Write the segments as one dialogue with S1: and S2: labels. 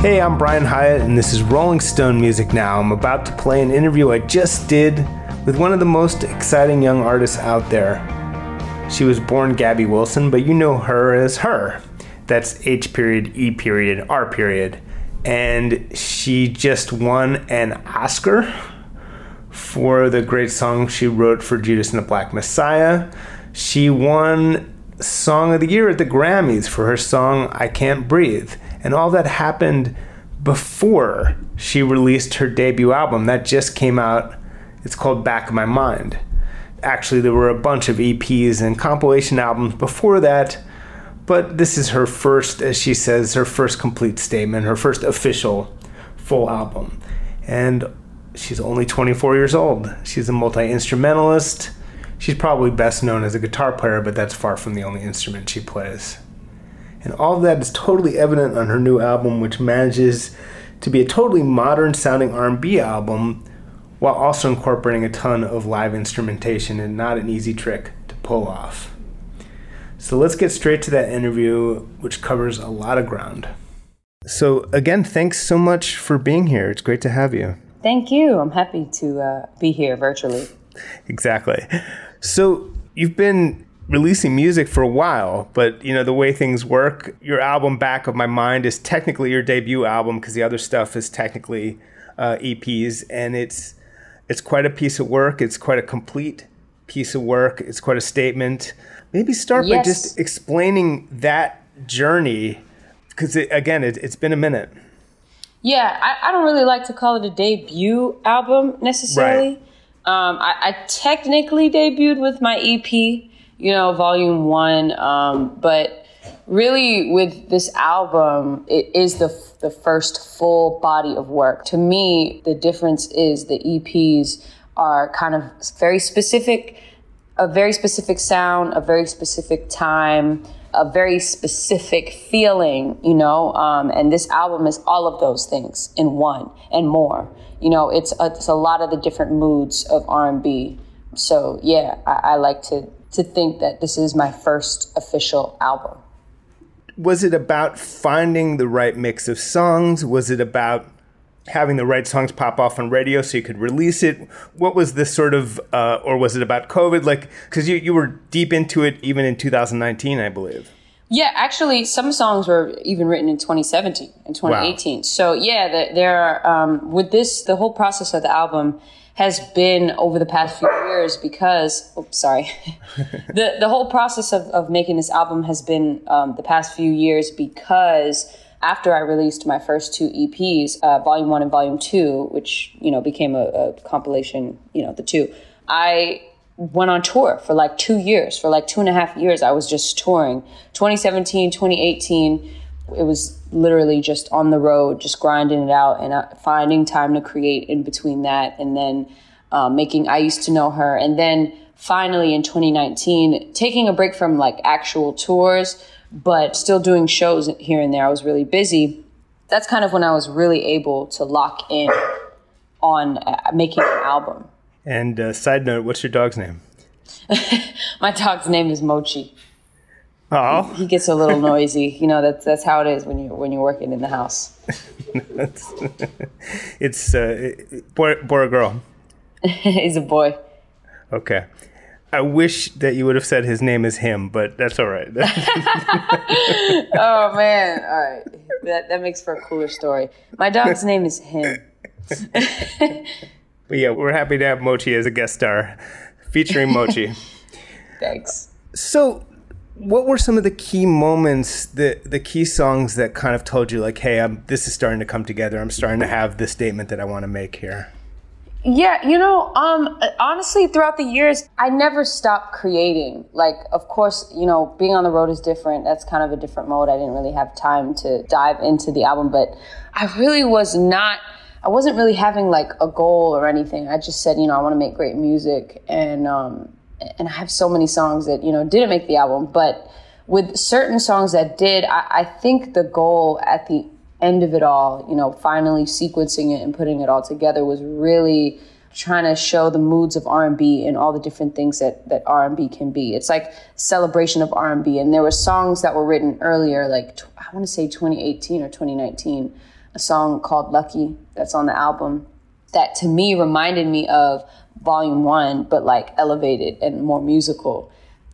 S1: Hey, I'm Brian Hiatt, and this is Rolling Stone Music Now. I'm about to play an interview I just did with one of the most exciting young artists out there. She was born Gabby Wilson, but you know her as her. That's H period, E period, R period. And she just won an Oscar for the great song she wrote for Judas and the Black Messiah. She won Song of the Year at the Grammys for her song I Can't Breathe. And all that happened before she released her debut album that just came out. It's called Back of My Mind. Actually, there were a bunch of EPs and compilation albums before that, but this is her first, as she says, her first complete statement, her first official full album. And she's only 24 years old. She's a multi instrumentalist. She's probably best known as a guitar player, but that's far from the only instrument she plays. And all of that is totally evident on her new album, which manages to be a totally modern sounding R&B album while also incorporating a ton of live instrumentation and not an easy trick to pull off. So let's get straight to that interview, which covers a lot of ground. So, again, thanks so much for being here. It's great to have you.
S2: Thank you. I'm happy to uh, be here virtually.
S1: Exactly. So, you've been releasing music for a while, but you know the way things work, your album "Back of My Mind" is technically your debut album because the other stuff is technically uh, EPs, and it's it's quite a piece of work. It's quite a complete piece of work. It's quite a statement. Maybe start yes. by just explaining that journey, because it, again, it, has been a minute.
S2: Yeah, I, I, don't really like to call it a debut album necessarily. Right. Um, I, I technically debuted with my EP you know, volume one. Um, but really, with this album, it is the the first full body of work. To me, the difference is the EPs are kind of very specific, a very specific sound, a very specific time, a very specific feeling, you know. Um, and this album is all of those things in one and more. You know, it's a, it's a lot of the different moods of R and B. So yeah, I, I like to to think that this is my first official album.
S1: Was it about finding the right mix of songs? Was it about having the right songs pop off on radio so you could release it? What was this sort of, uh, or was it about COVID? Like, because you, you were deep into it even in 2019, I believe.
S2: Yeah, actually, some songs were even written in 2017 and 2018. Wow. So yeah, the, there are um, with this the whole process of the album has been over the past few years because, oh, sorry, the the whole process of, of making this album has been um, the past few years because after I released my first two EPs, uh, Volume One and Volume Two, which you know became a, a compilation, you know the two, I went on tour for like two years. For like two and a half years, I was just touring. 2017, 2018 it was literally just on the road, just grinding it out and uh, finding time to create in between that, and then um, making I used to know her, and then finally in 2019 taking a break from like actual tours, but still doing shows here and there. I was really busy. That's kind of when I was really able to lock in on uh, making an album.
S1: And uh, side note, what's your dog's name?
S2: My dog's name is Mochi.
S1: Oh,
S2: he, gets a little noisy. You know that's that's how it is when you when you're working in the house.
S1: it's uh, boy, boy or girl.
S2: He's a boy.
S1: Okay. I wish that you would have said his name is him, but that's all right.
S2: oh man! All right, that that makes for a cooler story. My dog's name is him.
S1: but yeah, we're happy to have Mochi as a guest star, featuring Mochi.
S2: Thanks.
S1: So what were some of the key moments, the the key songs that kind of told you like, hey, I'm, this is starting to come together. I'm starting to have the statement that I want to make here.
S2: Yeah, you know, um, honestly, throughout the years, I never stopped creating. Like, of course, you know, being on the road is different. That's kind of a different mode. I didn't really have time to dive into the album, but I really was not. I wasn't really having like a goal or anything. I just said, you know, I want to make great music, and um, and I have so many songs that, you know, didn't make the album, but with certain songs that did, I, I think the goal at the end of it all, you know, finally sequencing it and putting it all together was really trying to show the moods of R&B and all the different things that that R&B can be. It's like celebration of R&B and there were songs that were written earlier like I want to say 2018 or 2019 a song called Lucky that's on the album that to me reminded me of volume one, but like elevated and more musical.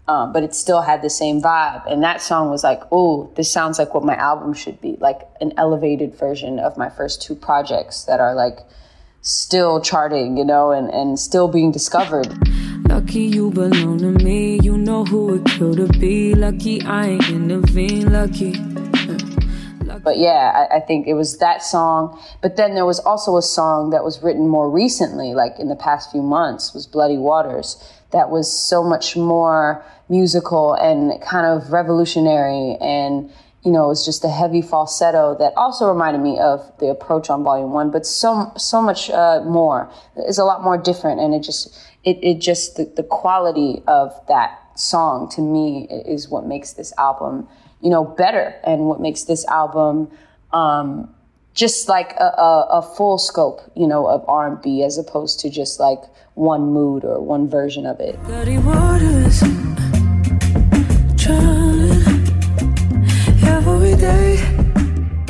S2: Um, but it still had the same vibe. And that song was like, oh, this sounds like what my album should be like an elevated version of my first two projects that are like still charting, you know, and, and still being discovered. Lucky you belong to me, you know who it to be. Lucky I ain't intervene, lucky. But yeah, I, I, think it was that song. But then there was also a song that was written more recently, like in the past few months, was Bloody Waters. That was so much more musical and kind of revolutionary and you know, it was just a heavy falsetto that also reminded me of the approach on volume one, but so, so much uh, more. It's a lot more different. And it just, it, it just, the, the quality of that song to me is what makes this album you know, better and what makes this album um, just like a, a, a, full scope, you know, of R&B as opposed to just like one mood or one version of it.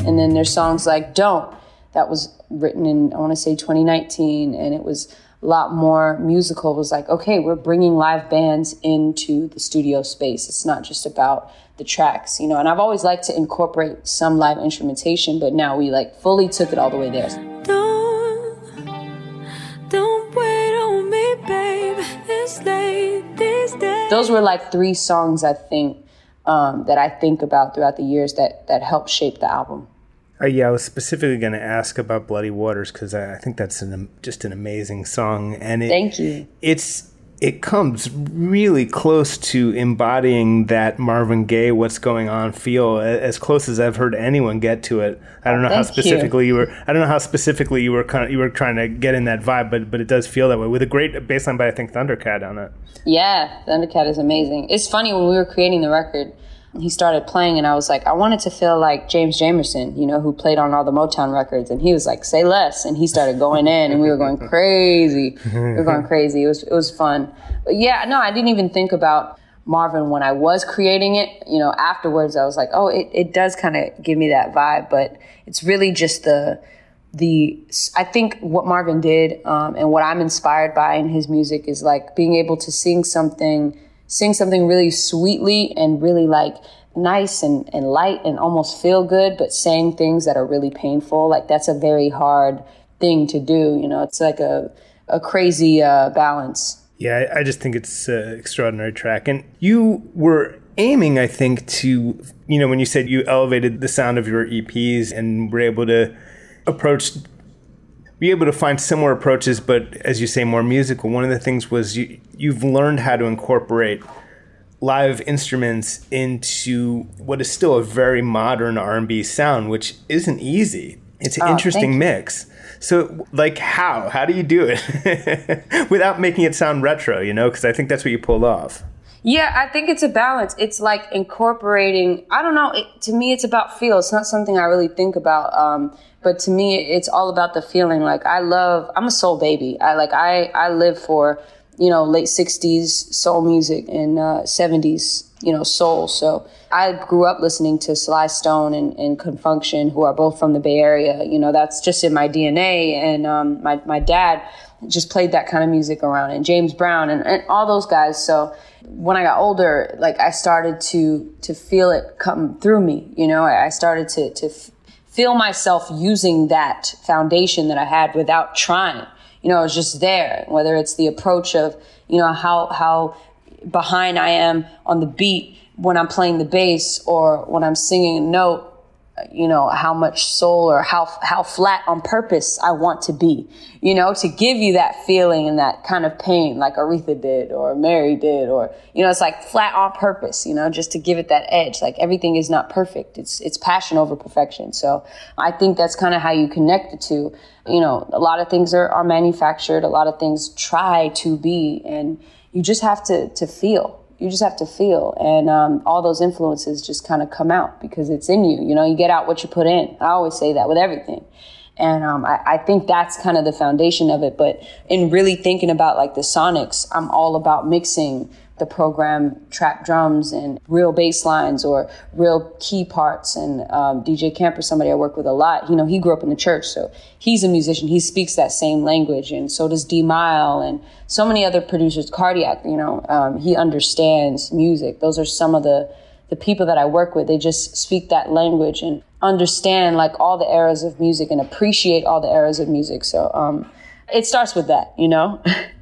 S2: And then there's songs like Don't that was written in I want to say 2019 and it was a lot more musical. It was like, okay, we're bringing live bands into the studio space. It's not just about the tracks, you know. And I've always liked to incorporate some live instrumentation, but now we like fully took it all the way there. Don't, don't wait on me, babe. It's late these days. Those were like three songs I think um, that I think about throughout the years that that helped shape the album.
S1: Uh, yeah, I was specifically going to ask about Bloody Waters because I, I, think that's an, just an amazing song, and it,
S2: thank you.
S1: It's it comes really close to embodying that Marvin Gaye "What's Going On" feel, as close as I've heard anyone get to it. I don't know Thank how specifically you. you. were. I don't know how specifically you were kind of you were trying to get in that vibe, but but it does feel that way with a great bass line by I think Thundercat on it.
S2: Yeah, Thundercat is amazing. It's funny when we were creating the record he started playing and I was like, I wanted to feel like James Jamerson, you know, who played on all the Motown records. And he was like, say less. And he started going in and we were going crazy. we were going crazy. It was, it was fun. But yeah, no, I didn't even think about Marvin when I was creating it. You know, afterwards I was like, oh, it, it does kind of give me that vibe, but it's really just the, the, I think what Marvin did, um, and what I'm inspired by in his music is like being able to sing something sing something really sweetly and really like nice and, and light and almost feel good, but saying things that are really painful. Like that's a very hard thing to do. You know, it's like a, a crazy uh, balance.
S1: Yeah, I, just think it's an extraordinary track. And you were aiming, I think, to, you know, when you said you elevated the sound of your EPs and were able to approach be able to find similar approaches, but as you say, more musical. One of the things was you you've learned how to incorporate live instruments into what is still a very modern R&B sound, which isn't easy. It's an oh, interesting mix. So, like, how? How do you do it without making it sound retro? You know, because I think that's what you pulled off.
S2: Yeah, I think it's a balance. It's like incorporating. I don't know. It, to me, it's about feel. It's not something I really think about. Um, but to me, it's all about the feeling. Like I love. I'm a soul baby. I like. I I live for you know late '60s soul music and uh, '70s you know soul. So I grew up listening to Sly Stone and, and Con Funk Shun, who are both from the Bay Area. You know, that's just in my DNA. And um, my my dad just played that kind of music around, and James Brown and, and all those guys. So when I got older, like I started to to feel it come through me. You know, I started to to feel myself using that foundation that I had without trying. You know, it was just there. Whether it's the approach of you know how how behind I am on the beat when I'm playing the bass or when I'm singing a note you know how much soul or how how flat on purpose I want to be you know to give you that feeling and that kind of pain like Aretha did or Mary did or you know it's like flat on purpose you know just to give it that edge. Like everything is not perfect. It's it's passion over perfection. So I think that's kind of how you connect the two. You know a lot of things are, are manufactured. A lot of things try to be and you just have to to feel you just have to feel. And um, all those influences just kind of come out because it's in you you know you get out what you put in. I always say that with everything. And um, I, I, think that's kind of the foundation of it. But in really thinking about like the sonics i'm all about mixing the program trap drums and real bass lines or real key parts. And um, DJ Camper, somebody I work with a lot, you know, he grew up in the church, so he's a musician. He speaks that same language, and so does D'Mile and so many other producers. Cardiak, you know, um, he understands music. Those are some of the the people that I work with. They just speak that language and understand like all the eras of music and appreciate all the eras of music. So um, it starts with that, you know.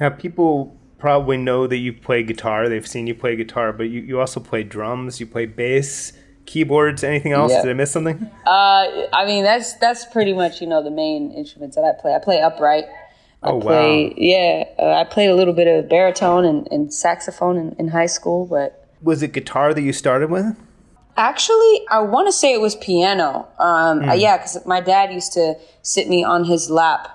S1: Now, people probably know that you play guitar. They've seen you play guitar, but you, you also play drums, you play bass, keyboards, anything else? Did I miss something?
S2: Uh, I mean, that's that's pretty much you know the main instruments that I play. I play upright. I
S1: Oh,
S2: play,
S1: wow.
S2: Yeah, uh, I played a little bit of baritone and, and saxophone in, in high school, but
S1: Was it guitar that you started with?
S2: Actually, I want to say it was piano. Um, uh, yeah, because my dad used to sit me on his lap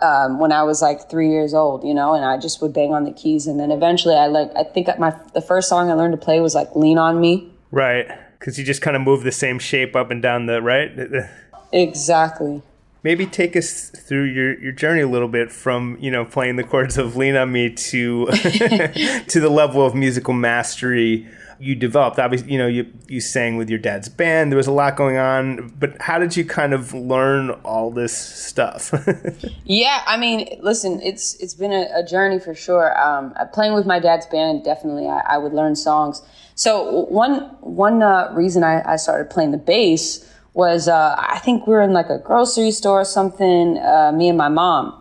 S2: um, when I was like three years old, you know, and I just would bang on the keys. And then eventually, I like I think my the first song I learned to play was like "Lean on Me."
S1: Right. Because you just kind of move the same shape up and down the right.
S2: Exactly.
S1: Maybe take us through your, your journey a little bit from you know playing the chords of "Lean on Me" to to the level of musical mastery you developed. Obviously, you know you you sang with your dad's band. There was a lot going on, but how did you kind of learn all this stuff?
S2: Yeah, I mean, listen, it's it's been a, a journey for sure. Um, uh, playing with my dad's band, definitely, I, I would learn songs. So one one uh, reason I, I started playing the bass was uh, I think we were in like a grocery store or something. Uh, me and my mom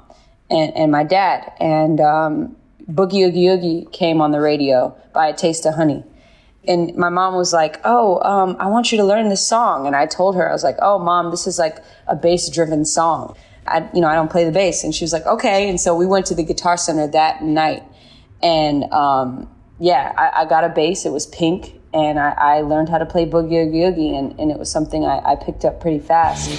S2: and, and my dad and um, Boogie Oogie Oogie came on the radio by A Taste of Honey. And my mom was like, "Oh, um, I want you to learn this song." And I told her, I was like, "Oh, mom, this is like a bass-driven song. I, you know, I don't play the bass." And she was like, "Okay." And so we went to the Guitar Center that night, and um, yeah, I, I got a bass. It was pink, and I, I learned how to play boogie oogie oogie, and, and it was something I, I picked up pretty fast.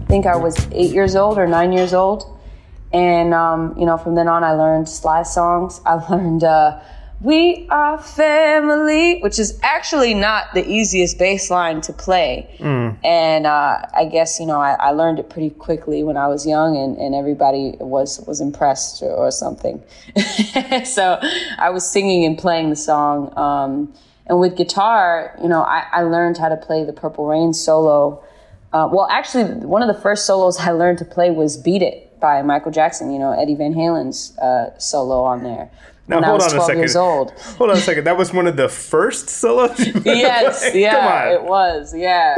S2: I think I was eight years old or nine years old. And, um, you know, from then on, I learned Sly songs. I learned uh, We Are Family, which is actually not the easiest bass line to play. And uh, I guess, you know, I, I learned it pretty quickly when I was young, and, and everybody was, was impressed or, or something. so I was singing and playing the song. Um, and with guitar, you know, I, I learned how to play the Purple Rain solo. Uh, well, actually, one of the first solos I learned to play was "Beat It" by Michael Jackson. You know, Eddie Van Halen's uh, solo on there.
S1: Now
S2: when I
S1: hold
S2: was
S1: on a
S2: 12
S1: second.
S2: years old.
S1: Hold on a second. That was one of the first solos.
S2: yes,
S1: played?
S2: yeah,
S1: Come on.
S2: it was. Yeah,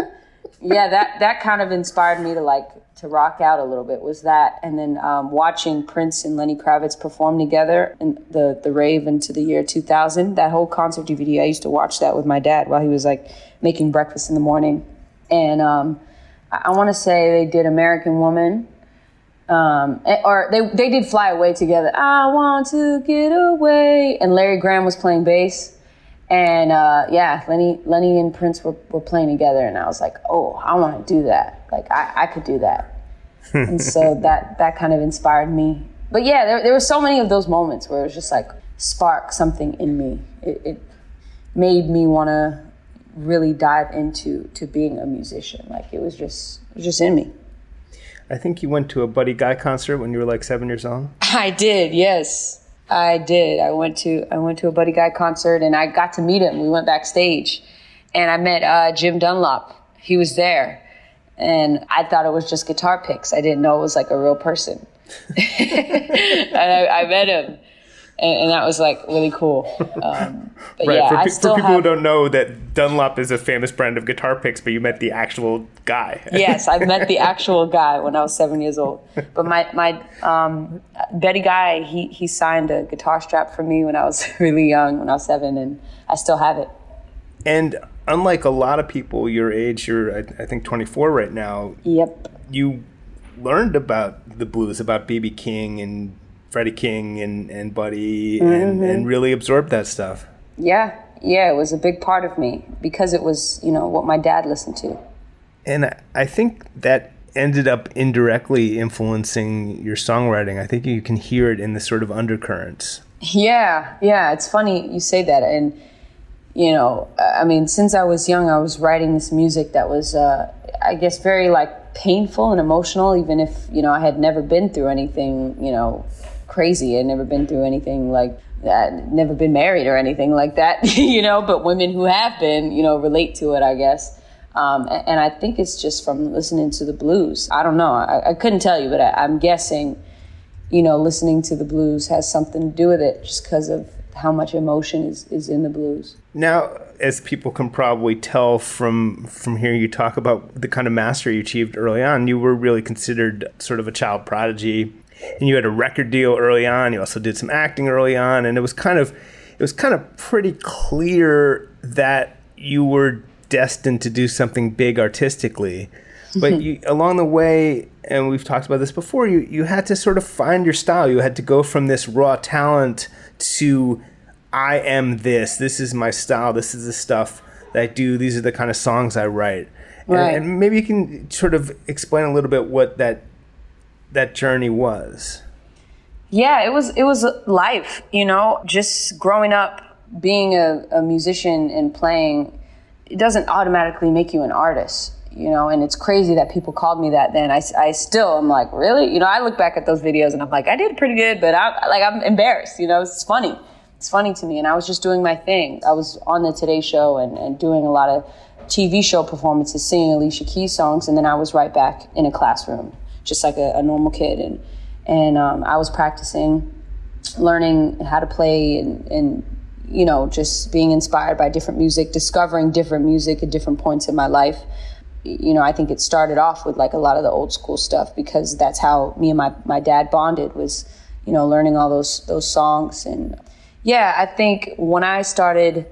S2: yeah. That that kind of inspired me to like to rock out a little bit. Was that, and then um, watching Prince and Lenny Kravitz perform together in the the rave into the year 2000. That whole concert DVD. I used to watch that with my dad while he was like making breakfast in the morning, and um, I, I want to say they did American Woman. Um, eh, or they they did Fly Away together. I want to get away, and Larry Graham was playing bass, and uh, yeah, Lenny Lenny and Prince were, were playing together, and I was like, oh, I want to do that. Like I, I could do that. and so that that kind of inspired me. But yeah, there there were so many of those moments where it was just like spark something in me. It, it made me want to really dive into to being a musician. Like it was just it was just in me.
S1: I think you went to a Buddy Guy concert when you were like seven years old.
S2: I did, yes, I did. I went to I went to a Buddy Guy concert and I got to meet him. We went backstage, and I met uh, Jim Dunlop. He was there, and I thought it was just guitar picks. I didn't know it was like a real person. and I, I met him, and, and that was like really cool. Um, but
S1: Right.
S2: yeah,
S1: for,
S2: I
S1: pe-
S2: still
S1: for people
S2: have,
S1: who don't know that Dunlop is a famous brand of guitar picks, but you met the actual guy.
S2: yes, I met the actual guy when I was seven years old. But my my um, Buddy Guy, he he signed a guitar strap for me when I was really young, when I was seven, and I still have it.
S1: And unlike a lot of people your age, you're I, I think 24 right now.
S2: Yep.
S1: You learned about the blues, about BB King and Freddie King and and Buddy, and, and really absorbed that stuff.
S2: Yeah, yeah, it was a big part of me because it was you know what my dad listened to.
S1: And I- I think that ended up indirectly influencing your songwriting. I think you can hear it in the sort of undercurrents.
S2: Yeah, yeah, it's funny you say that. And, you know, I mean, since I was young, I was writing this music that was, uh, I guess, very like painful and emotional, even if, you know, I had never been through anything, you know, crazy. I'd never been through anything like that, never been married or anything like that, you know, but women who have been, you know, relate to it, I guess. Um, and I think it's just from listening to the blues. I don't know. I, I couldn't tell you, but I, I'm guessing you know, listening to the blues has something to do with it just because of how much emotion is, is in the blues.
S1: Now, as people can probably tell from from hearing you talk about the kind of mastery you achieved early on, you were really considered sort of a child prodigy, and you had a record deal early on. You also did some acting early on, and it was kind of it was kind of pretty clear that you were destined to do something big artistically. But you, along the way, and we've talked about this before, you you had to sort of find your style. You had to go from this raw talent to I am this. This is my style. This is the stuff that I do. These are the kind of songs I write. And-
S2: Right.
S1: And, maybe you can sort of explain a little bit what that that journey was.
S2: Yeah, it was it was life, you know, just growing up being a, a musician and playing it doesn't automatically make you an artist, you know, and it's crazy that people called me that then. I, I still am like, really? You know, I look back at those videos and I'm like, I did pretty good, but I'm like I'm embarrassed, you know, it's funny. It's funny to me and I was just doing my thing. I was on the Today show and, and doing a lot of TV show performances, singing Alicia Keys songs, and then I was right back in a classroom, just like a, a normal kid and and um, I was practicing, learning how to play, and, and you know, just being inspired by different music, discovering different music at different points in my life. You know, I think it started off with like a lot of the old school stuff because that's how me and my, my dad bonded was, you know, learning all those those songs. And yeah, I think when I started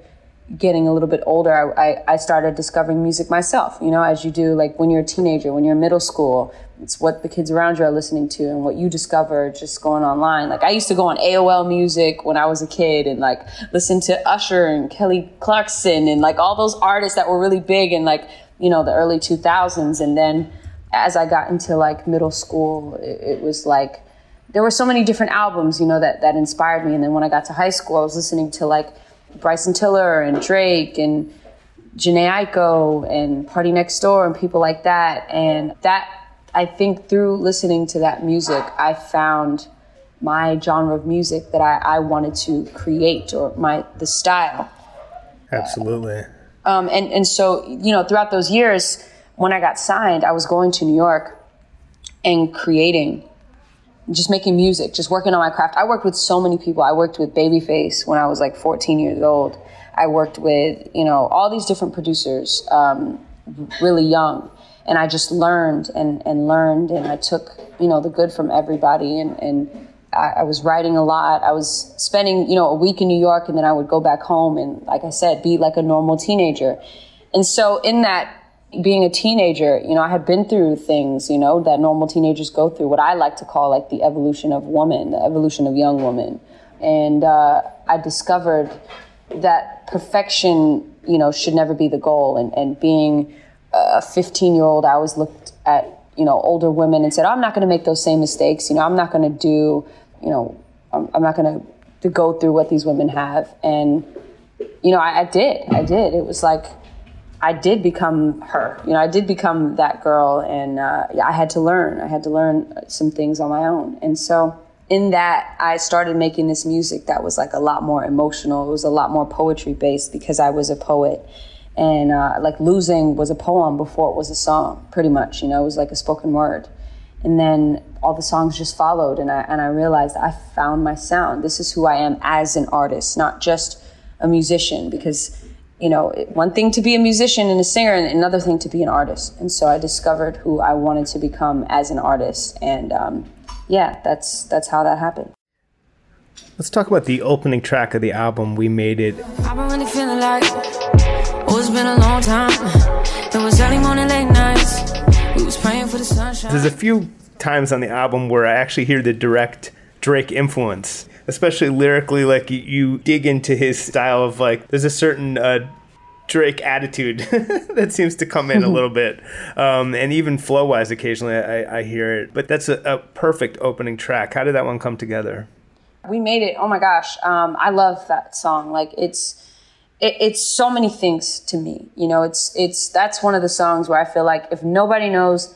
S2: getting a little bit older, I, I, I started discovering music myself, you know, as you do, like when you're a teenager, when you're in middle school, it's what the kids around you are listening to and what you discover just going online. Like I used to go on AOL music when I was a kid and like listen to Usher and Kelly Clarkson and like all those artists that were really big in like, you know, the early 2000s. And then as I got into like middle school, it, it was like, there were so many different albums, you know, that, that inspired me. And then when I got to high school, I was listening to like Bryson Tiller and Drake and Jhené Aiko and PartyNextDoor and people like that. And that, I think through listening to that music, I found my genre of music that I, I wanted to create or my the style.
S1: Absolutely.
S2: Um, and, and so, you know, throughout those years, when I got signed, I was going to New York and creating, just making music, just working on my craft. I worked with so many people. I worked with Babyface when I was like 14 years old. I worked with, you know, all these different producers, um, really young. And I just learned and, and learned, and I took, you know, the good from everybody. And, and I, I was writing a lot. I was spending, you know, a week in New York, and then I would go back home and, like I said, be like a normal teenager. And so, in that, being a teenager, you know, I had been through things, you know, that normal teenagers go through, what I like to call like the evolution of woman, the evolution of young woman. And uh, I discovered that perfection, you know, should never be the goal. And, and being a 15 year old, I always looked at, you know, older women and said, oh, I'm not going to make those same mistakes. You know, I'm not going to do, you know, I'm, I'm not going to go through what these women have. And, you know, I, I did. I did. It was like, I did become her. You know, I did become that girl, and uh, I had to learn. I had to learn some things on my own, and so in that, I started making this music that was like a lot more emotional. It was a lot more poetry based because I was a poet, and uh, like losing was a poem before it was a song, pretty much. You know, it was like a spoken word, and then all the songs just followed, and I and I realized I found my sound. This is who I am as an artist, not just a musician, because you know, one thing to be a musician and a singer, and another thing to be an artist. And so I discovered who I wanted to become as an artist, and um, yeah, that's that's how that happened.
S1: Let's talk about the opening track of the album. We made it. Oh, it's been a long time. It was early morning, late nights. We was praying for the sunshine. There's a few times on the album where I actually hear the direct Drake influence, especially lyrically. Like you, you dig into his style of like. There's a certain uh, Drake attitude that seems to come in a little bit. Um, and even flow wise, occasionally I, I, hear it. But that's a, a, perfect opening track. How did that one come together?
S2: We made it. Oh my gosh. Um, I love that song. Like it's. It, it's so many things to me, you know. It's it's that's one of the songs where I feel like if nobody knows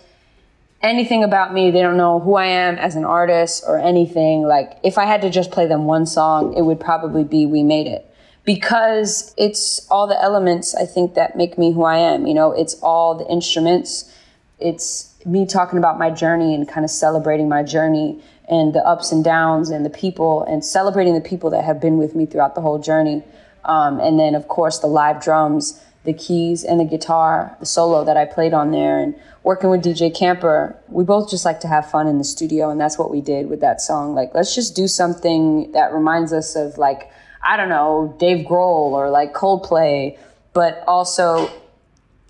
S2: anything about me, they don't know who I am as an artist or anything. Like if I had to just play them one song, it would probably be "We Made It." because it's all the elements I think that make me who I am. You know, it's all the instruments. It's me talking about my journey and kind of celebrating my journey and the ups and downs and the people and celebrating the people that have been with me throughout the whole journey. Um, and then, of course, the live drums, the keys, and the guitar, the solo that I played on there. And working with DJ Camper, we both just like to have fun in the studio. And that's what we did with that song. Like, let's just do something that reminds us of like, I don't know, Dave Grohl or like Coldplay, but also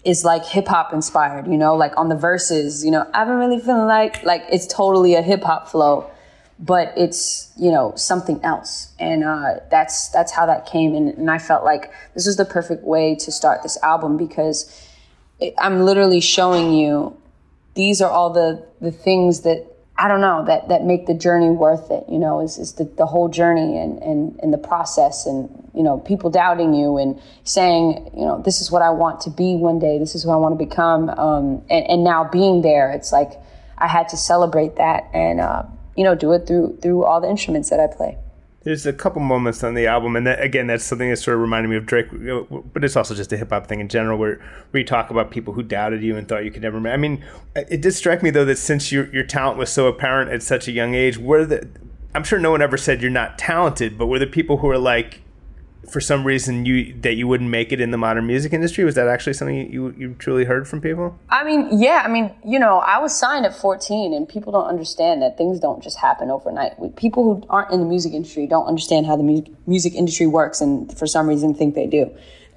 S2: is like hip hop inspired, you know, like on the verses, you know, I've been really feeling like, like it's totally a hip hop flow, but it's, you know, something else. And, uh, that's, that's how that came. And, and I felt like this was the perfect way to start this album because it, I'm literally showing you these are all the, the things that I don't know that that make the journey worth it. You know, is is the, the whole journey and, and and the process, and you know, people doubting you and saying, you know, this is what I want to be one day. This is who I want to become. Um, and and now being there, it's like I had to celebrate that and uh, you know do it through through all the instruments that I play
S1: there's a couple moments on the album, and that, again, that's something that sort of reminded me of Drake. But it's also just a hip hop thing in general, where where you talk about people who doubted you and thought you could never. I mean, it did strike me though that since your your talent was so apparent at such a young age, were the I'm sure no one ever said you're not talented, but were the people who were like, for some reason you that you wouldn't make it in the modern music industry? Was that actually something you you truly heard from people?
S2: I mean, yeah. I mean, you know, I was signed at 14, and people don't understand that things don't just happen overnight. People who aren't in the music industry don't understand how the mu- music industry works, and for some reason think they do.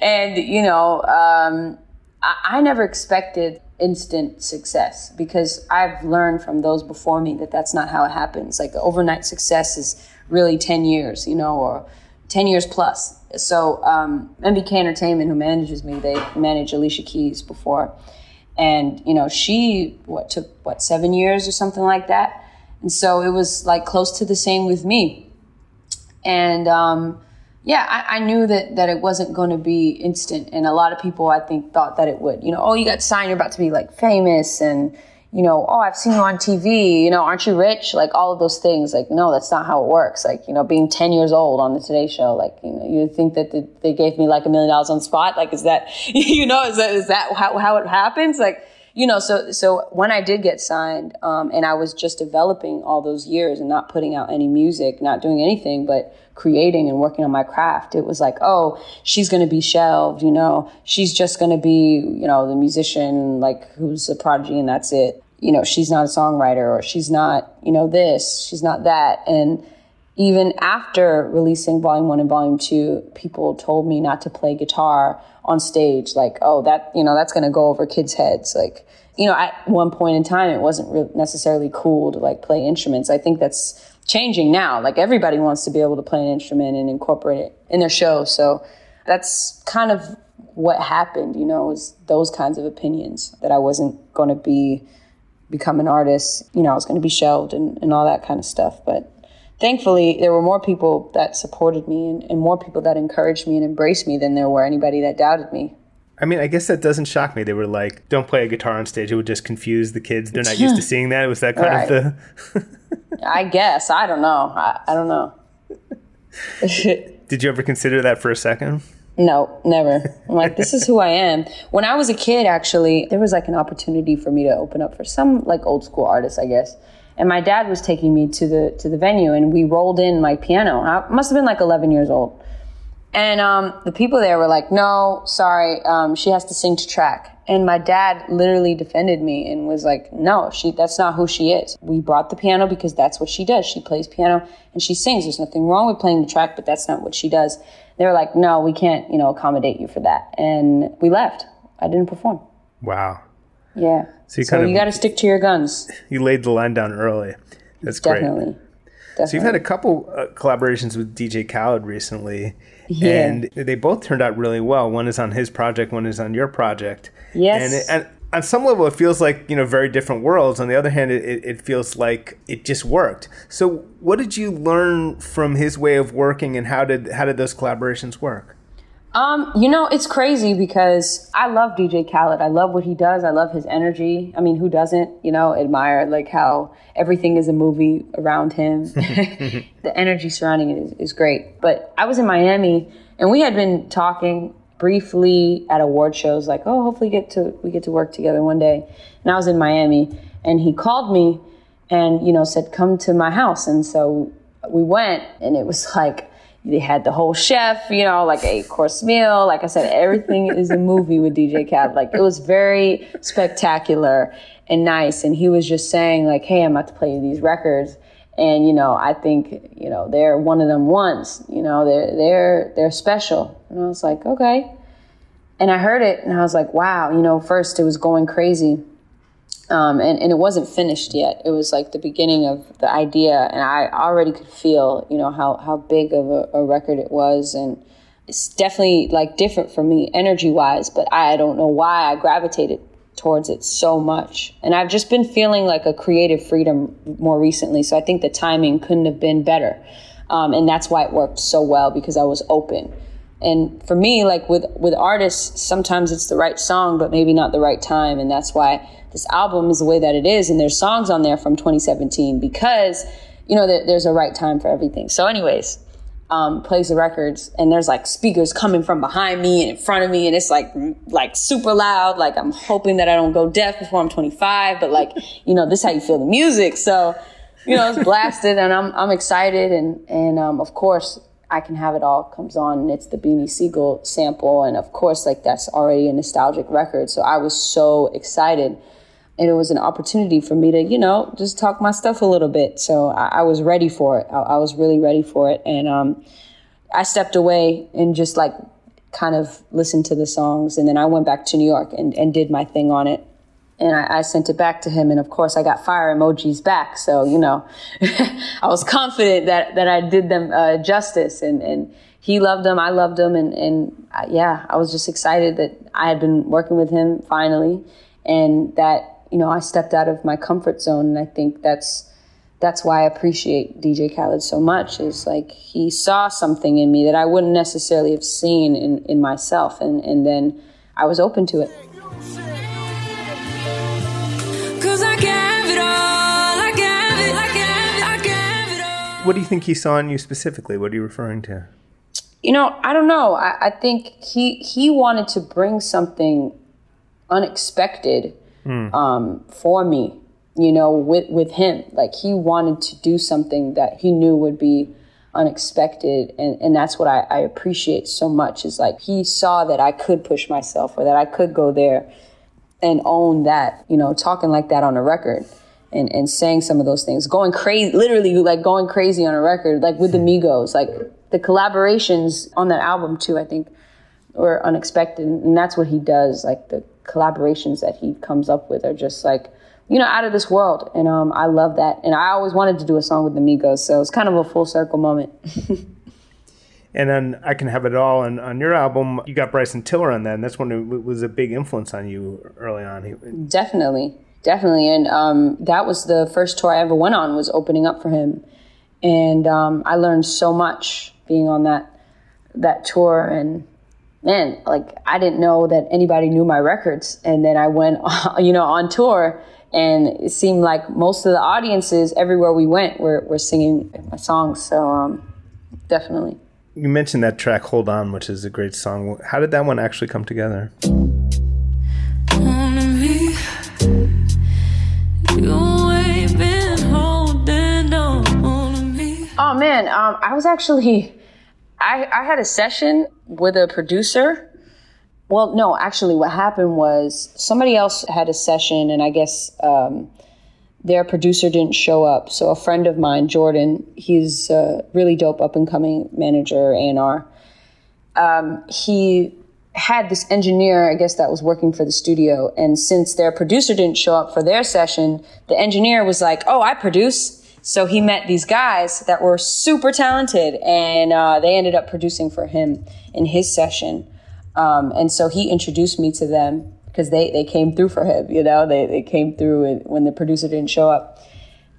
S2: and you know, um, I, I never expected instant success because I've learned from those before me that that's not how it happens. Like overnight success is really 10 years, you know, or 10 years plus. So um, MBK Entertainment, who manages me, they managed Alicia Keys before. And, you know, she, what, took, what, seven years or something like that? And so it was like close to the same with me. And, um, yeah, I, I, knew that, that it wasn't going to be instant. And a lot of people, I think, thought that it would. You know, oh, you got signed, you're about to be like famous and, you know, oh, I've seen you on TV, you know, aren't you rich? Like all of those things. Like, no, that's not how it works. Like, you know, being 10 years old on the Today Show, like, you know, you think that the, they gave me like a million dollars on spot. Like, is that, you know, is that, is that how, how it happens? Like, you know, so, so when I did get signed, um, and I was just developing all those years and not putting out any music, not doing anything, but creating and working on my craft, it was like, oh, she's going to be shelved, you know, she's just going to be, you know, the musician, like, who's a prodigy and that's it you know, she's not a songwriter or she's not, you know, this, she's not that. And even after releasing volume one and volume two, people told me not to play guitar on stage. Like, oh, that, you know, that's going to go over kids' heads. Like, you know, at one point in time, it wasn't re- necessarily cool to like play instruments. I think that's changing now. Like, everybody wants to be able to play an instrument and incorporate it in their show. So that's kind of what happened, you know, was those kinds of opinions that I wasn't going to be become an artist, you know, I was going to be shelved and, and all that kind of stuff. But thankfully, there were more people that supported me and, and more people that encouraged me and embraced me than there were anybody that doubted me.
S1: I mean, I guess that doesn't shock me. They were like, "Don't play a guitar on stage; it would just confuse the kids. They're not used to seeing that." Was that kind right. of
S2: the? I guess I don't know. I, I don't know.
S1: Did you ever consider that for a second?
S2: No, never. I'm like, this is who I am. When I was a kid, actually, there was like an opportunity for me to open up for some like old school artists, I guess. And my dad was taking me to the to the venue, and we rolled in my piano. I must have been like 11 years old and um, the people there were like, no, sorry, um, she has to sing to track. And my dad literally defended me and was like, no, she, that's not who she is. We brought the piano because that's what she does. She plays piano and she sings. There's nothing wrong with playing the track, but that's not what she does. They were like, no, we can't, you know, accommodate you for that. And we left. I didn't perform.
S1: Wow.
S2: Yeah. So you, so you got to stick to your guns.
S1: You laid the line down early. That's
S2: Definitely.
S1: great. Definitely. So you've had a couple uh, collaborations with DJ Khaled recently. Yeah. And they both turned out really well. One is on his project, one is on your project.
S2: Yes.
S1: And, it, and on some level, it feels like you know very different worlds. On the other hand, it, it feels like it just worked. So, what did you learn from his way of working, and how did how did those collaborations work?
S2: Um, you know, it's crazy because I love DJ Khaled. I love what he does. I love his energy. I mean, who doesn't, you know, admire like how everything is a movie around him. the energy surrounding it is, is great. But I was in Miami and we had been talking briefly at award shows like, oh, hopefully get to we get to work together one day. And I was in Miami and he called me and, you know, said, come to my house. And so we went and it was like they had the whole chef, you know, like a course meal. Like I said, everything is a movie with DJ Cab. Like it was very spectacular and nice. And he was just saying like, Hey, I'm about to play these records. And, you know, I think, you know, they're one of them ones, you know, they're, they're, they're special. And I was like, okay. And I heard it and I was like, wow, you know, first it was going crazy. Um, and, and it wasn't finished yet. It was like the beginning of the idea, and I already could feel, you know, how, how big of a, a record it was, and it's definitely like different for me energy wise. But I don't know why I gravitated towards it so much, and I've just been feeling like a creative freedom more recently. So I think the timing couldn't have been better, um, and that's why it worked so well because I was open. And for me, like with with artists, sometimes it's the right song, but maybe not the right time, and that's why this album is the way that it is. And there's songs on there from 2017 because, you know, there's a right time for everything. So, anyways, um, plays the records and there's like speakers coming from behind me and in front of me and it's like like super loud. Like i'm hoping that i don't go deaf before i'm 25 but like you know this is how you feel the music. So you know it's blasted and i'm, I'm excited and and um, of course i can have it all comes on and it's the beanie sigel sample and of course like that's already a nostalgic record. So i was so excited and it was an opportunity for me to, you know, just talk my stuff a little bit. So I, I was ready for it. I, I, was really ready for it, and um, I stepped away and just like kind of listened to the songs, and then I went back to New York and, and did my thing on it. And I, I sent it back to him, and of course, I got fire emojis back. So you know, I was confident that that I did them uh, justice, and and he loved them, I loved them, and and uh, yeah, I was just excited that I had been working with him finally, and that you know, I stepped out of my comfort zone, and I think that's that's why I appreciate DJ Khaled so much. Is like he saw something in me that I wouldn't necessarily have seen in in myself, and and then I was open to it.
S1: What do you think he saw in you specifically? What are you referring to?
S2: You know, I don't know. I, I think he he wanted to bring something unexpected mm. um, for me, you know, with, with him. Like he wanted to do something that he knew would be unexpected. And, and that's what I, I appreciate so much is like he saw that I could push myself or that I could go there and own that, you know, talking like that on a record. And, and saying some of those things, going crazy, literally like going crazy on a record, like with the hmm. Migos, like the collaborations on that album too, I think were unexpected. And that's what he does, like the collaborations that he comes up with are just like you know out of this world and um, i love that and i always wanted to do a song with the migos so it's kind of a full circle moment
S1: And then I Can Have It All. And on your album, you got Bryson Tiller on that. And that's one that was a big influence on you early on.
S2: Definitely. Definitely. And um, that was the first tour I ever went on was opening up for him. And um, I learned so much being on that that tour and man, like I didn't know that anybody knew my records. And then I went, you know, on tour and it seemed like most of the audiences everywhere we went were, were singing my songs. So um, definitely.
S1: You mentioned that track "Hold On," which is a great song. How did that one actually come together?
S2: Oh man, um, I was actually, I, I had a session with a producer well, no, actually, what happened was somebody else had a session, and I guess um, their producer didn't show up. So a friend of mine, Jordan, he's a really dope up and coming manager, A&R. Um, he had this engineer, I guess, that was working for the studio. And since their producer didn't show up for their session, the engineer was like, oh, I produce. So he met these guys that were super talented, and uh, they ended up producing for him in his session. Um, and so he introduced me to them because they, they came through for him, you know, they, they came through when the producer didn't show up.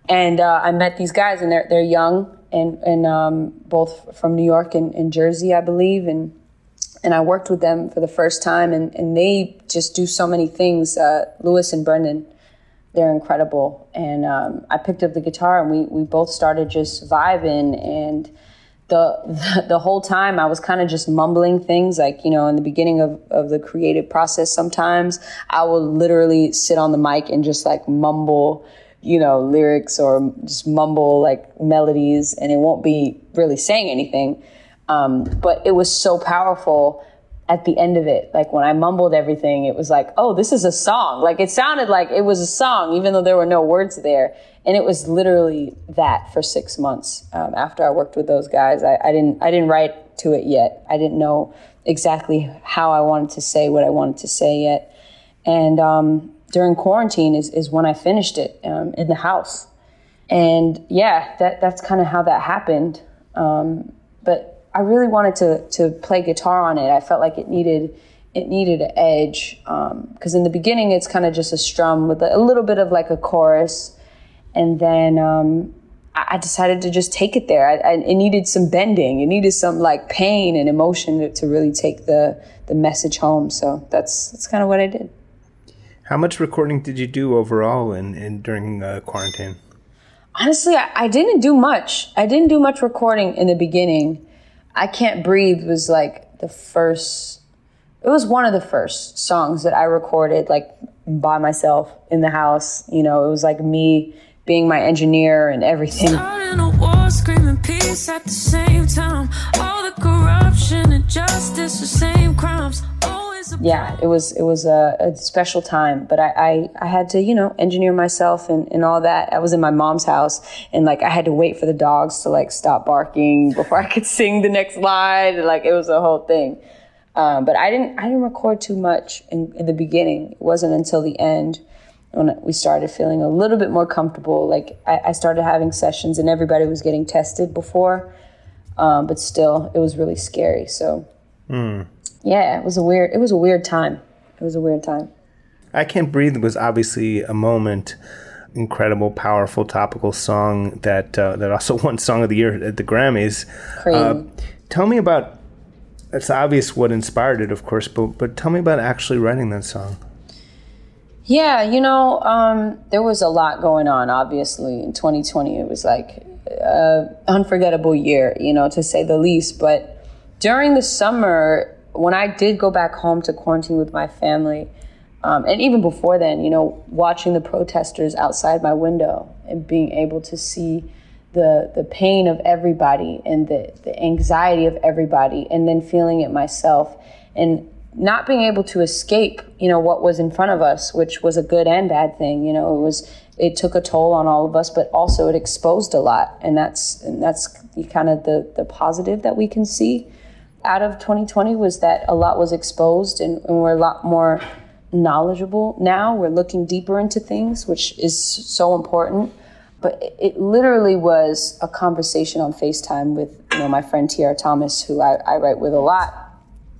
S2: And uh, I met these guys, and they're, they're young and, and um, both from New York and, and Jersey, I believe. And, and I worked with them for the first time, and, and they just do so many things. Uh, Lewis and Brendan, they're incredible. And um, I picked up the guitar, and we, we both started just vibing. And the, the, whole time I was kind of just mumbling things like, you know, in the beginning of, of the creative process, sometimes I will literally sit on the mic and just like mumble, you know, lyrics or just mumble like melodies and it won't be really saying anything. Um, but it was so powerful at the end of it. Like when I mumbled everything, it was like, oh, this is a song. Like it sounded like it was a song, even though there were no words there and it was literally that for six months um, after I worked with those guys. I, I, didn't I didn't write to it yet. I didn't know exactly how I wanted to say what I wanted to say yet. And um, during quarantine is, is when I finished it um, in the house. And yeah, that that's kind of how that happened. Um, but I really wanted to to play guitar on it. I felt like it needed it needed an edge because um, in the beginning it's kind of just a strum with a, a little bit of like a chorus and then um, I decided to just take it there. I, I, it needed some bending. It needed some like pain and emotion to, to really take the the message home. So that's that's kind of what I did.
S1: How much recording did you do overall in, in during uh, quarantine?
S2: Honestly, I, I didn't do much. I didn't do much recording in the beginning. I Can't Breathe was like the first, it was one of the first songs that I recorded like by myself in the house. You know, it was like me being my engineer and everything. War, peace at the same time. All the corruption and justice, the same crimes. Yeah, it was it was a, a special time, but I, I, I, had to you know engineer myself and, and all that. I was in my mom's house, and like I had to wait for the dogs to like stop barking before I could sing the next line. Like it was a whole thing. Um, but I didn't I didn't record too much in, in the beginning. It wasn't until the end when we started feeling a little bit more comfortable. Like I, I started having sessions and everybody was getting tested before, um, but still, it was really scary. So, mm. yeah, it was a weird. It was a weird time. It was a weird time.
S1: I Can't Breathe was obviously a moment, incredible, powerful, topical song that uh, that also won Song of the Year at the Grammys. Uh, tell me about. It's obvious what inspired it, of course, but but tell me about actually writing that song.
S2: Yeah, you know, um, there was a lot going on, obviously, in 2020. It was like an unforgettable year, you know, to say the least. But during the summer, when I did go back home to quarantine with my family, um, and even before then, you know, watching the protesters outside my window and being able to see the the pain of everybody and the, the anxiety of everybody and then feeling it myself and not being able to escape, you know, what was in front of us, which was a good and bad thing. You know, it was it took a toll on all of us, but also it exposed a lot, and that's and that's kind of the the positive that we can see out of 2020 was that a lot was exposed, and, and we're a lot more knowledgeable now. We're looking deeper into things, which is so important. but it, it literally was a conversation on FaceTime with you know my friend Tiara Thomas, who I, I write with a lot.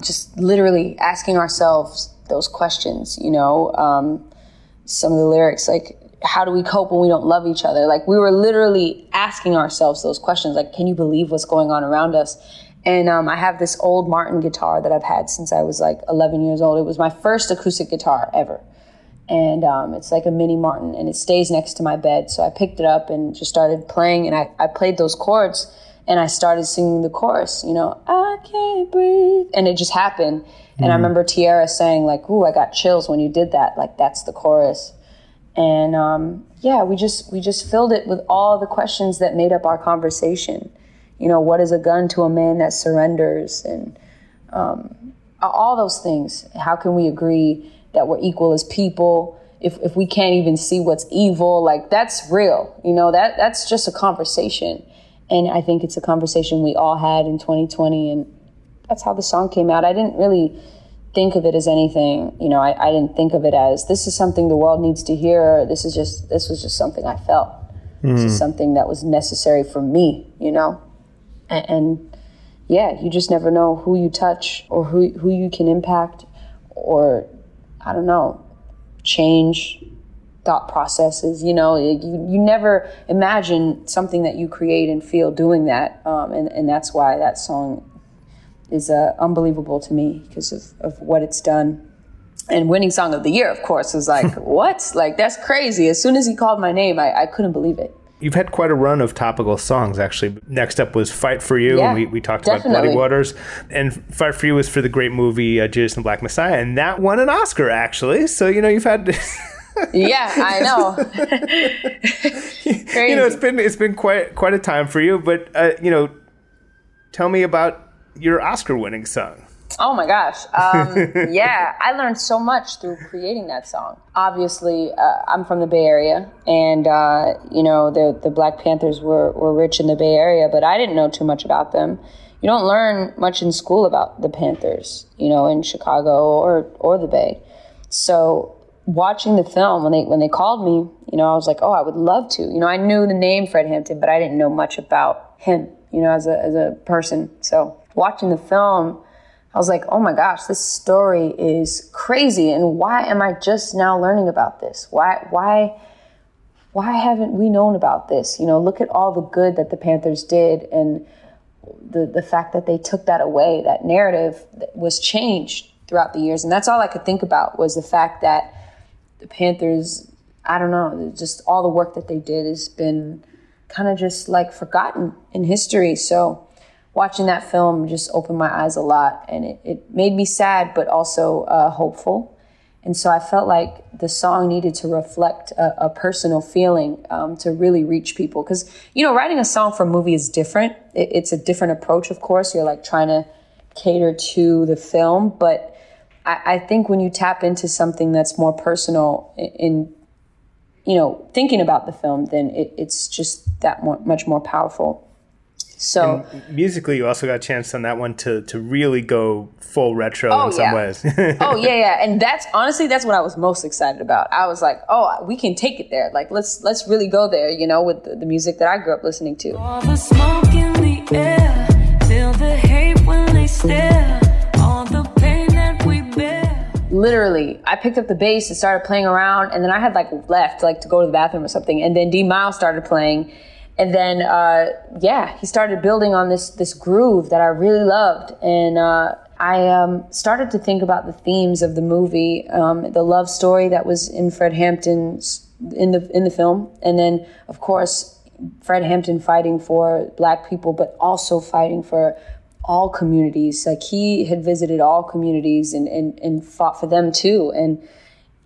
S2: Just literally asking ourselves those questions. You know, um, some of the lyrics like how do we cope when we don't love each other? Like we were literally asking ourselves those questions. Like, can you believe what's going on around us? And um, I have this old Martin guitar that I've had since I was like 11 years old. It was my first acoustic guitar ever. And um, it's like a mini Martin and it stays next to my bed. So I picked it up and just started playing and I, I played those chords and I started singing the chorus, you know, I can't breathe. And it just happened. Mm-hmm. And I mm. remember Tiara saying, like, ooh, I got chills when you did that. Like, that's the chorus. And um, yeah, we just we just filled it with all the questions that made up our conversation you know, what is a gun to a man that surrenders and um, all those things. How can we agree that we're equal as people if, if we can't even see what's evil? Like that's real, you know, that that's just a conversation. And I think it's a conversation we all had in 2020 and that's how the song came out. I didn't really think of it as anything, you know, I, I didn't think of it as this is something the world needs to hear. This is just, this was just something I felt. Mm. This is hmm. something that was necessary for me, you know? And, and yeah, you just never know who you touch or who who you can impact or I don't know, change thought processes. You know, you, you never imagine something that you create and feel doing that. Um, and, and that's why that song is uh, unbelievable to me because of, of what it's done. And winning song of the year, of course, was like, what? Like, that's crazy. As soon as he called my name, I, I couldn't believe it.
S1: You've had quite a run of topical songs, actually. Next up was Fight for You, yeah, and we, we talked definitely. about Bloody Waters. And Fight for You was for the great movie uh, Judas and the Black Messiah, and that won an Oscar, actually. So, you know, you've had.
S2: yeah, I know.
S1: you know, it's been it's been quite quite a time for you, but uh, you know, tell me about your Oscar-winning song.
S2: Oh my gosh. Um, yeah, I learned so much through creating that song. Obviously, uh, I'm from the Bay Area, and, uh, you know, the, the Black Panthers were, were rich in the Bay Area, but I didn't know too much about them. You don't learn much in school about the Panthers, you know, in Chicago or, or the Bay. So watching the film, when they, when they called me, you know, I was like, oh, I would love to. You know, I knew the name Fred Hampton, but I didn't know much about him, you know, as a, as a person. So watching the film, I was like, oh my gosh, this story is crazy. And why am I just now learning about this? Why, why, why haven't we known about this? You know, look at all the good that the Panthers did and the, the fact that they took that away, that narrative was changed throughout the years. And that's all I could think about was the fact that the Panthers, I don't know, just all the work that they did has been kind of just like forgotten in history. So, watching that film just opened my eyes a lot and it, it made me sad but also uh, hopeful. And so i felt like the song needed to reflect a, a personal feeling um, to really reach people. Because you know writing a song for a movie is different. It, it's a different approach of course. You're like trying to cater to the film but I, I think when you tap into something that's more personal in, in you know thinking about the film then it, it's just that more, much more powerful so
S1: and musically, you also got a chance on that one to to really go full retro oh, in some
S2: yeah.
S1: ways.
S2: oh yeah, yeah, and that's honestly that's what I was most excited about. I was like, oh, we can take it there. Like let's let's really go there. You know, with the, the music that I grew up listening to. All the smoke in the air, feel the hate when they stare. All the pain that we bear. Literally, I picked up the bass and started playing around, and then I had like left like to go to the bathroom or something, and then D'Mile started playing and then uh, yeah, he started building on this this groove that I really loved, and uh, I um, started to think about the themes of the movie, um, the love story that was in Fred Hampton's in the in the film, and then of course Fred Hampton fighting for Black people, but also fighting for all communities. Like he had visited all communities and and, and fought for them too, and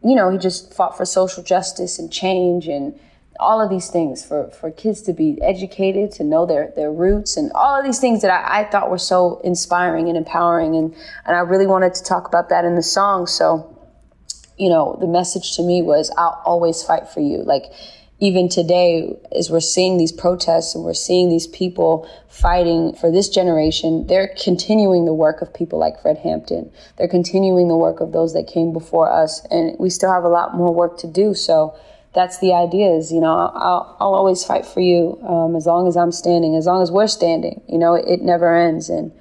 S2: you know he just fought for social justice and change and all of these things for, for kids to be educated, to know their, their roots, and all of these things that I, I thought were so inspiring and empowering. And, and I really wanted to talk about that in the song. So, you know, the message to me was, I'll always fight for you. Like, even today, as we're seeing these protests and we're seeing these people fighting for this generation, they're continuing the work of people like Fred Hampton. They're continuing the work of those that came before us. And we still have a lot more work to do. So, that's the idea is, you know, I'll, I'll always fight for you um, as long as I'm standing, as long as we're standing. You know, it, it never ends. And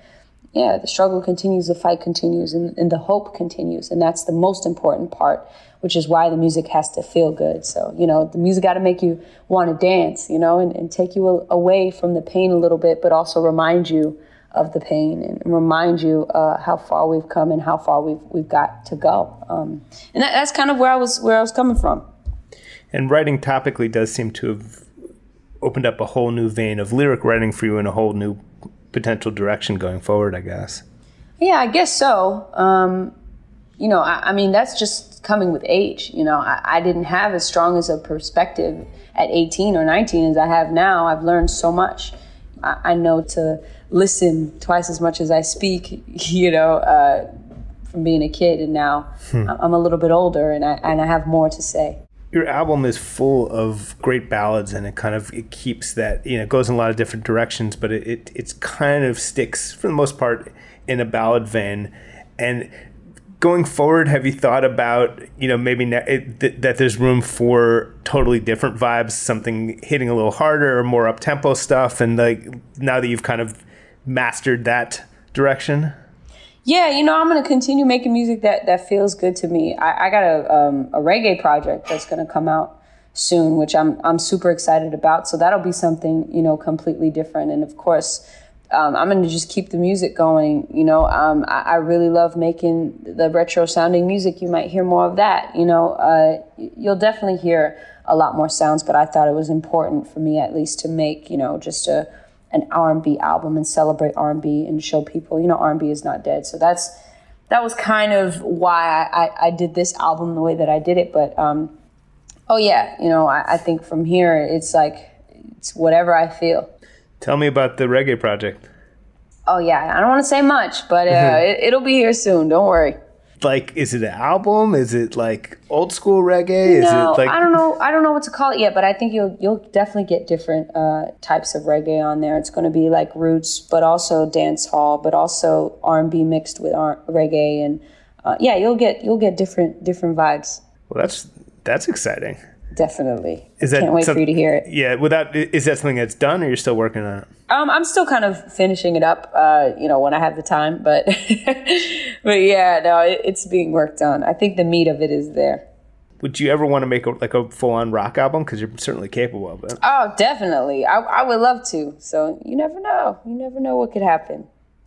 S2: yeah, the struggle continues, the fight continues, and, and, the hope continues. And that's the most important part, which is why the music has to feel good. So, you know, the music got to make you want to dance, you know, and, and take you away from the pain a little bit, but also remind you of the pain and remind you uh, how far we've come and how far we've, we've got to go. Um, and that, that's kind of where I was, where I was coming from.
S1: And writing topically does seem to have opened up a whole new vein of lyric writing for you in a whole new potential direction going forward, I guess.
S2: Yeah, I guess so. Um, you know, I, I, mean, that's just coming with age. You know, I, I, didn't have as strong as a perspective at 18 or 19 as I have now. I've learned so much. I, I know to listen twice as much as I speak, you know, uh, from being a kid. And now hmm. I'm a little bit older and I, and I have more to say
S1: your album is full of great ballads and it kind of it keeps that you know it goes in a lot of different directions but it, it it's kind of sticks for the most part in a ballad vein. And going forward have you thought about you know maybe ne- it, th- that there's room for totally different vibes something hitting a little harder or more up tempo stuff and like now that you've kind of mastered that direction
S2: yeah, you know, I'm gonna continue making music that that feels good to me. I, I got a um, a reggae project that's gonna come out soon, which I'm I'm super excited about. So that'll be something you know completely different. And of course, um, I'm gonna just keep the music going. You know, um, I, I, really love making the retro sounding music. You might hear more of that. You know, uh, you'll definitely hear a lot more sounds. But I thought it was important for me at least to make you know just a an R&B album and celebrate R&B and show people, you know, R&B is not dead. So that's that was kind of why I, I, I did this album the way that I did it. But um, oh yeah, you know, I, I think from here it's like it's whatever I feel.
S1: Tell me about the reggae project.
S2: Oh yeah, I don't want to say much, but uh, it, it'll be here soon. Don't worry
S1: like is it an album? Is it like old school reggae?
S2: No,
S1: is it like
S2: i don't know i don't know what to call it yet but i think you'll you'll definitely get different uh, types of reggae on there. It's going to be like roots but also dance hall but also r&b mixed with R- reggae and uh, yeah you'll get you'll get different different vibes.
S1: Well that's that's exciting
S2: definitely is that can't wait some, for you to hear it
S1: yeah without is that something that's done or you're still working on it
S2: um, I'm still kind of finishing it up, uh, you know, when I have the time. But, but yeah, no, it, it's being worked on. I think the meat of it is there.
S1: Would you ever want to make a, like a full on rock album? Because you're certainly capable of it.
S2: Oh, definitely. I, I would love to. So you never know. You never know what could happen.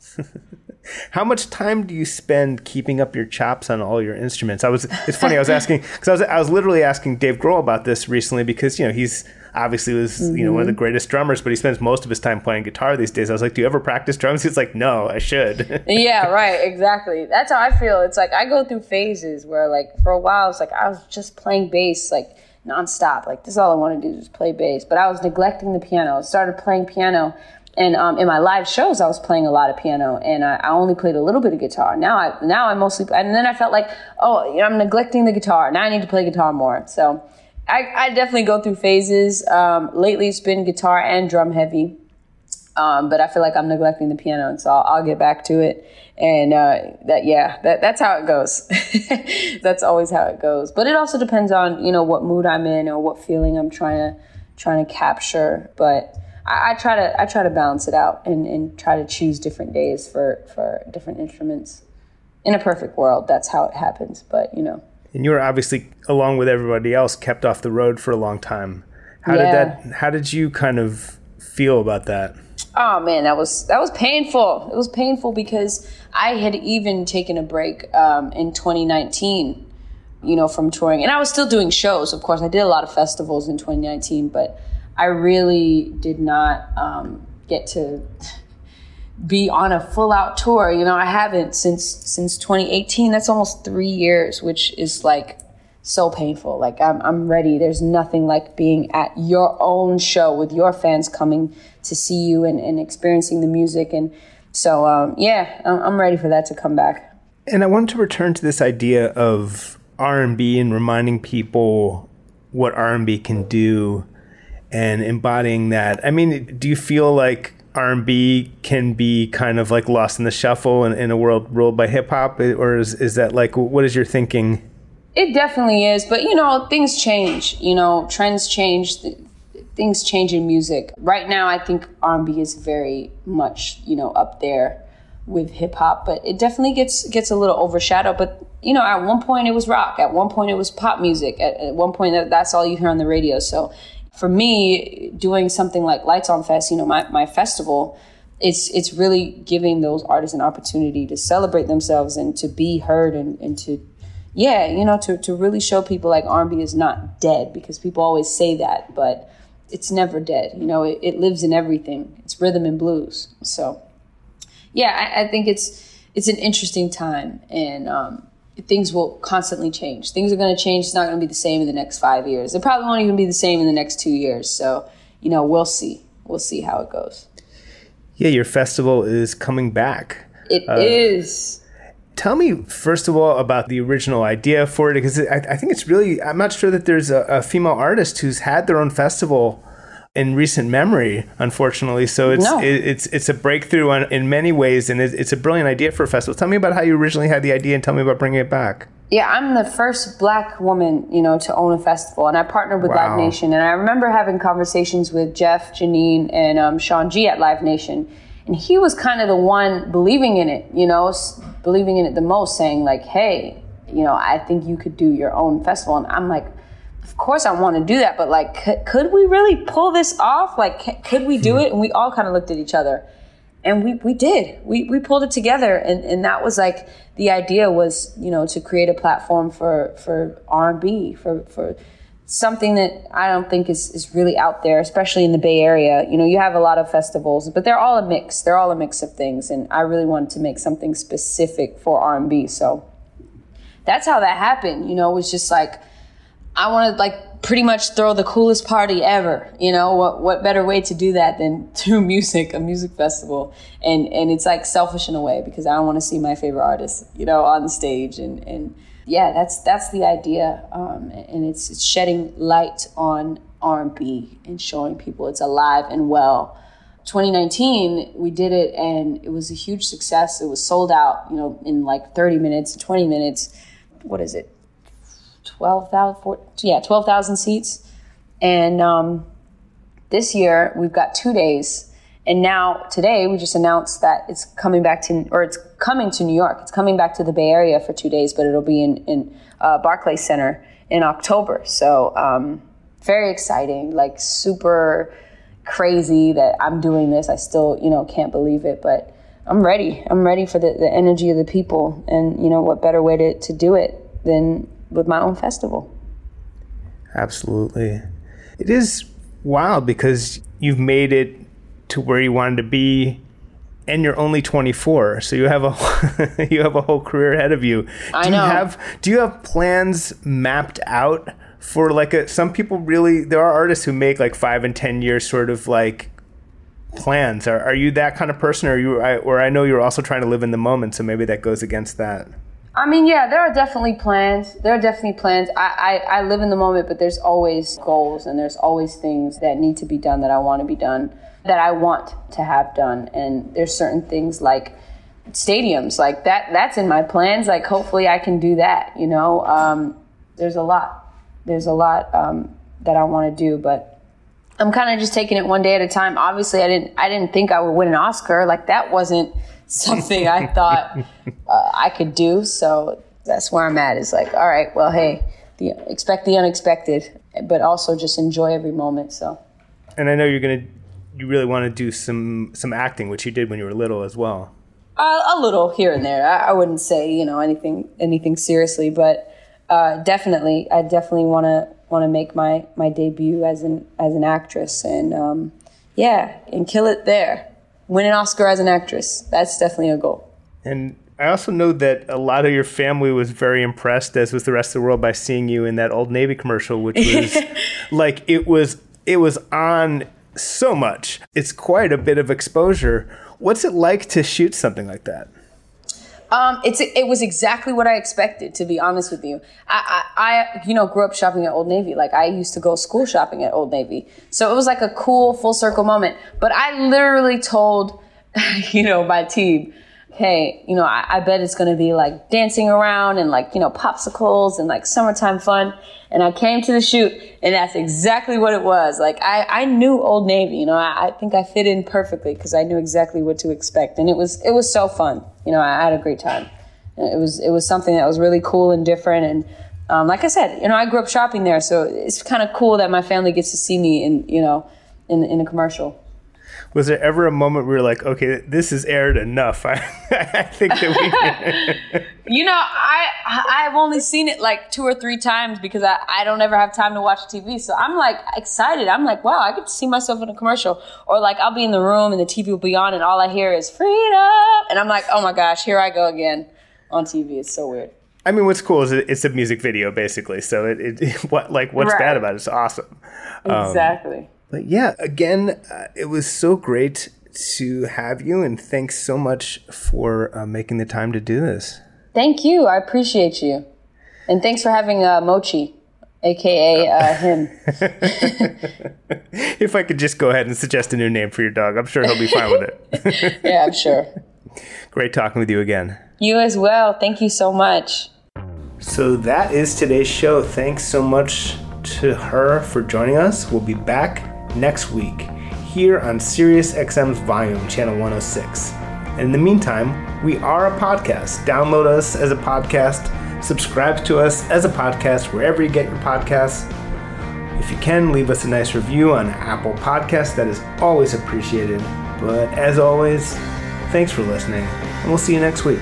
S1: How much time do you spend keeping up your chops on all your instruments? I was. It's funny. I was asking because I was. I was literally asking Dave Grohl about this recently because you know he's obviously was mm-hmm. you know one of the mm-hmm. greatest drummers, but he spends most of his time playing guitar these days. I was like, "Do you ever practice drums?" He's like, "No, I should."
S2: yeah, right, exactly. That's how I feel. It's like I go through phases where, like, for a while, it's like I was just playing bass, like nonstop. Like this is all I want to do is play bass. But I was neglecting the piano. I started playing piano. And um, in my live shows, I was playing a lot of piano, and I, I, only played a little bit of guitar. Now I now I mostly, and then I felt like, oh, I'm neglecting the guitar. Now I need to play guitar more. So I, I definitely go through phases. Um, lately, it's been guitar and drum heavy, um, but I feel like I'm neglecting the piano, and so I'll, I'll get back to it. And uh, that, yeah, that, that's how it goes. that's always how it goes. But it also depends on you know what mood I'm in or what feeling I'm trying to trying to capture. But I, I try to I try to balance it out and, and try to choose different days for for different instruments. In a perfect world, that's how it happens. But you know
S1: and you were obviously along with everybody else kept off the road for a long time how yeah. did that how did you kind of feel about that
S2: oh man that was that was painful it was painful because i had even taken a break um, in 2019 you know from touring and i was still doing shows of course i did a lot of festivals in 2019 but i really did not um, get to be on a full out tour. You know, I haven't since since 2018. That's almost three years, which is like so painful. Like I'm I'm ready. There's nothing like being at your own show with your fans coming to see you and, and experiencing the music. And so um, yeah, I'm ready for that to come back.
S1: And I wanted to return to this idea of R&B and reminding people what R&B can do and embodying that. I mean, do you feel like R&B can be kind of like lost in the shuffle in, in a world ruled by hip hop or is, is that like what is your thinking
S2: It definitely is, but you know, things change. You know, trends change. Things change in music. Right now, I think R&B is very much you know up there with hip hop, but it definitely gets gets a little overshadowed. But you know, at one point it was rock. At one point it was pop music. At, at one point that, that's all you hear on the radio. So for me, doing something like Lights on Fest, you know, my, my festival, it's it's really giving those artists an opportunity to celebrate themselves and to be heard and, and to yeah, you know, to, to really show people like R&B is not dead because people always say that, but it's never dead. You know, it, it lives in everything. It's rhythm and blues. So, yeah, I, I think it's it's an interesting time, and um, things will constantly change. Things are going to change. It's not going to be the same in the next five years. It probably won't even be the same in the next two years. So, you know, we'll see. We'll see how it goes.
S1: Yeah, your festival is coming back.
S2: It uh, is.
S1: Tell me, first of all, about the original idea for it, because I, I think it's really, I'm not sure that there's a, a, female artist who's had their own festival in recent memory, unfortunately. So it's, no. it, it's, it's a breakthrough on, in many ways, and it, it's a brilliant idea for a festival. Tell me about how you originally had the idea and tell me about bringing it back.
S2: Yeah, I'm the first black woman, you know, to own a festival, and I partnered with wow. Live Nation. And I remember having conversations with Jeff, Janine, and um, Shawn Gee at Live Nation and he was kind of the one believing in it, you know, believing in it the most, saying like, "Hey, you know, I think you could do your own festival." And I'm like, "Of course I want to do that, but like, could, could we really pull this off? Like, could we do hmm. it?" And we all kind of looked at each other, and we we did. We we pulled it together, and and that was like the idea was, you know, to create a platform for for R and B for for something that I don't think is, is really out there, especially in the Bay Area. You know, you have a lot of festivals, but they're all a mix. They're all a mix of things, and I really wanted to make something specific for R&B. So that's how that happened. You know, it was just like I want to like pretty much throw the coolest party ever. You know, what what better way to do that than through music, a music festival, and and it's like selfish in a way because I want to see my favorite artists, you know, on stage and and yeah, that's that's the idea, um, and it's, it's shedding light on R&B and showing people it's alive and well. 2019, we did it, and it was a huge success. It was sold out, you know, in like 30 minutes, 20 minutes. What is it? 12,000, yeah, 12,000 seats. And um, this year, we've got two days and now today we just announced that it's coming back to, or it's coming to New York. It's coming back to the Bay Area for two days, but it'll be in, in uh, Barclays Center in October. So um, very exciting, like super crazy that I'm doing this. I still, you know, can't believe it, but I'm ready. I'm ready for the, the energy of the people. And, you know, what better way to, to do it than with my own festival?
S1: Absolutely. It is wild because you've made it to where you wanted to be and you're only 24 so you have a you have a whole career ahead of you do
S2: I know.
S1: you have do you have plans mapped out for like a some people really there are artists who make like 5 and 10 years sort of like plans are, are you that kind of person or you or I know you're also trying to live in the moment so maybe that goes against that
S2: I mean, yeah, there are definitely plans. There are definitely plans. I, I, I live in the moment, but there's always goals and there's always things that need to be done that I want to be done that I want to have done. And there's certain things like stadiums, like that, that's in my plans. Like, hopefully I can do that, you know? Um, there's a lot, there's a lot um, that I want to do, but I'm kind of just taking it one day at a time. Obviously, I didn't, I didn't think I would win an Oscar. Like, that wasn't something I thought uh, I could do. So that's where I'm at is like, all right, well, hey, the, expect the unexpected, but also just enjoy every moment. So.
S1: And I know you're to you really want to do some some acting, which you did when you were little as well.
S2: Uh, a little here and there. I, I, wouldn't say you know anything anything seriously, but uh, definitely, I definitely want to want to make my my debut as an as an actress, and um, yeah, and kill it there. Win an Oscar as an actress. That's definitely a goal.
S1: And I also know that a lot of your family was very impressed, as was the rest of the world, by seeing you in that Old Navy commercial, which was like it was it was on so much. It's quite a bit of exposure. What's it like to shoot something like that?
S2: Um, it's it was exactly what I expected. To be honest with you, I, I, I you know grew up shopping at Old Navy. Like I used to go school shopping at Old Navy, so it was like a cool full circle moment. But I literally told, you know, my team, hey, you know, I, I bet it's going to be like dancing around and like, you know, popsicles and like summertime fun. And I came to the shoot and that's exactly what it was. Like I, I knew Old Navy, you know, I, I think I fit in perfectly because I knew exactly what to expect. And it was, it was so fun. You know, I had a great time. It was, it was something that was really cool and different. And, um, like I said, you know, I grew up shopping there, so it's kind of cool that my family gets to see me in, you know, in in a commercial
S1: was there ever a moment where you're like, okay, this is aired enough? I, I think that
S2: we. you know, I I've only seen it like two or three times because I, I don't ever have time to watch TV. So I'm like excited. I'm like, wow, I get to see myself in a commercial. Or like I'll be in the room and the TV will be on and all I hear is freedom, and I'm like, oh my gosh, here I go again on TV. It's so weird.
S1: I mean, what's cool is it's a music video basically. So it, it what like what's right. bad about it? It's awesome.
S2: Exactly. Um,
S1: but yeah, again, uh, it was so great to have you, and thanks so much for uh, making the time to do this.
S2: Thank you. I appreciate you. And thanks for having uh, Mochi, aka uh, him.
S1: if I could just go ahead and suggest a new name for your dog, I'm sure he'll be fine with
S2: it. yeah, I'm sure.
S1: Great talking with you again.
S2: You as well. Thank you so much.
S1: So that is today's show. Thanks so much to H.E.R. for joining us. We'll be back next week here on SiriusXM's Volume Channel 106. And in the meantime, we are a podcast. Download us as a podcast, subscribe to us as a podcast wherever you get your podcasts. If you can, leave us a nice review on Apple Podcasts. That is always appreciated. But as always, thanks for listening, and we'll see you next week.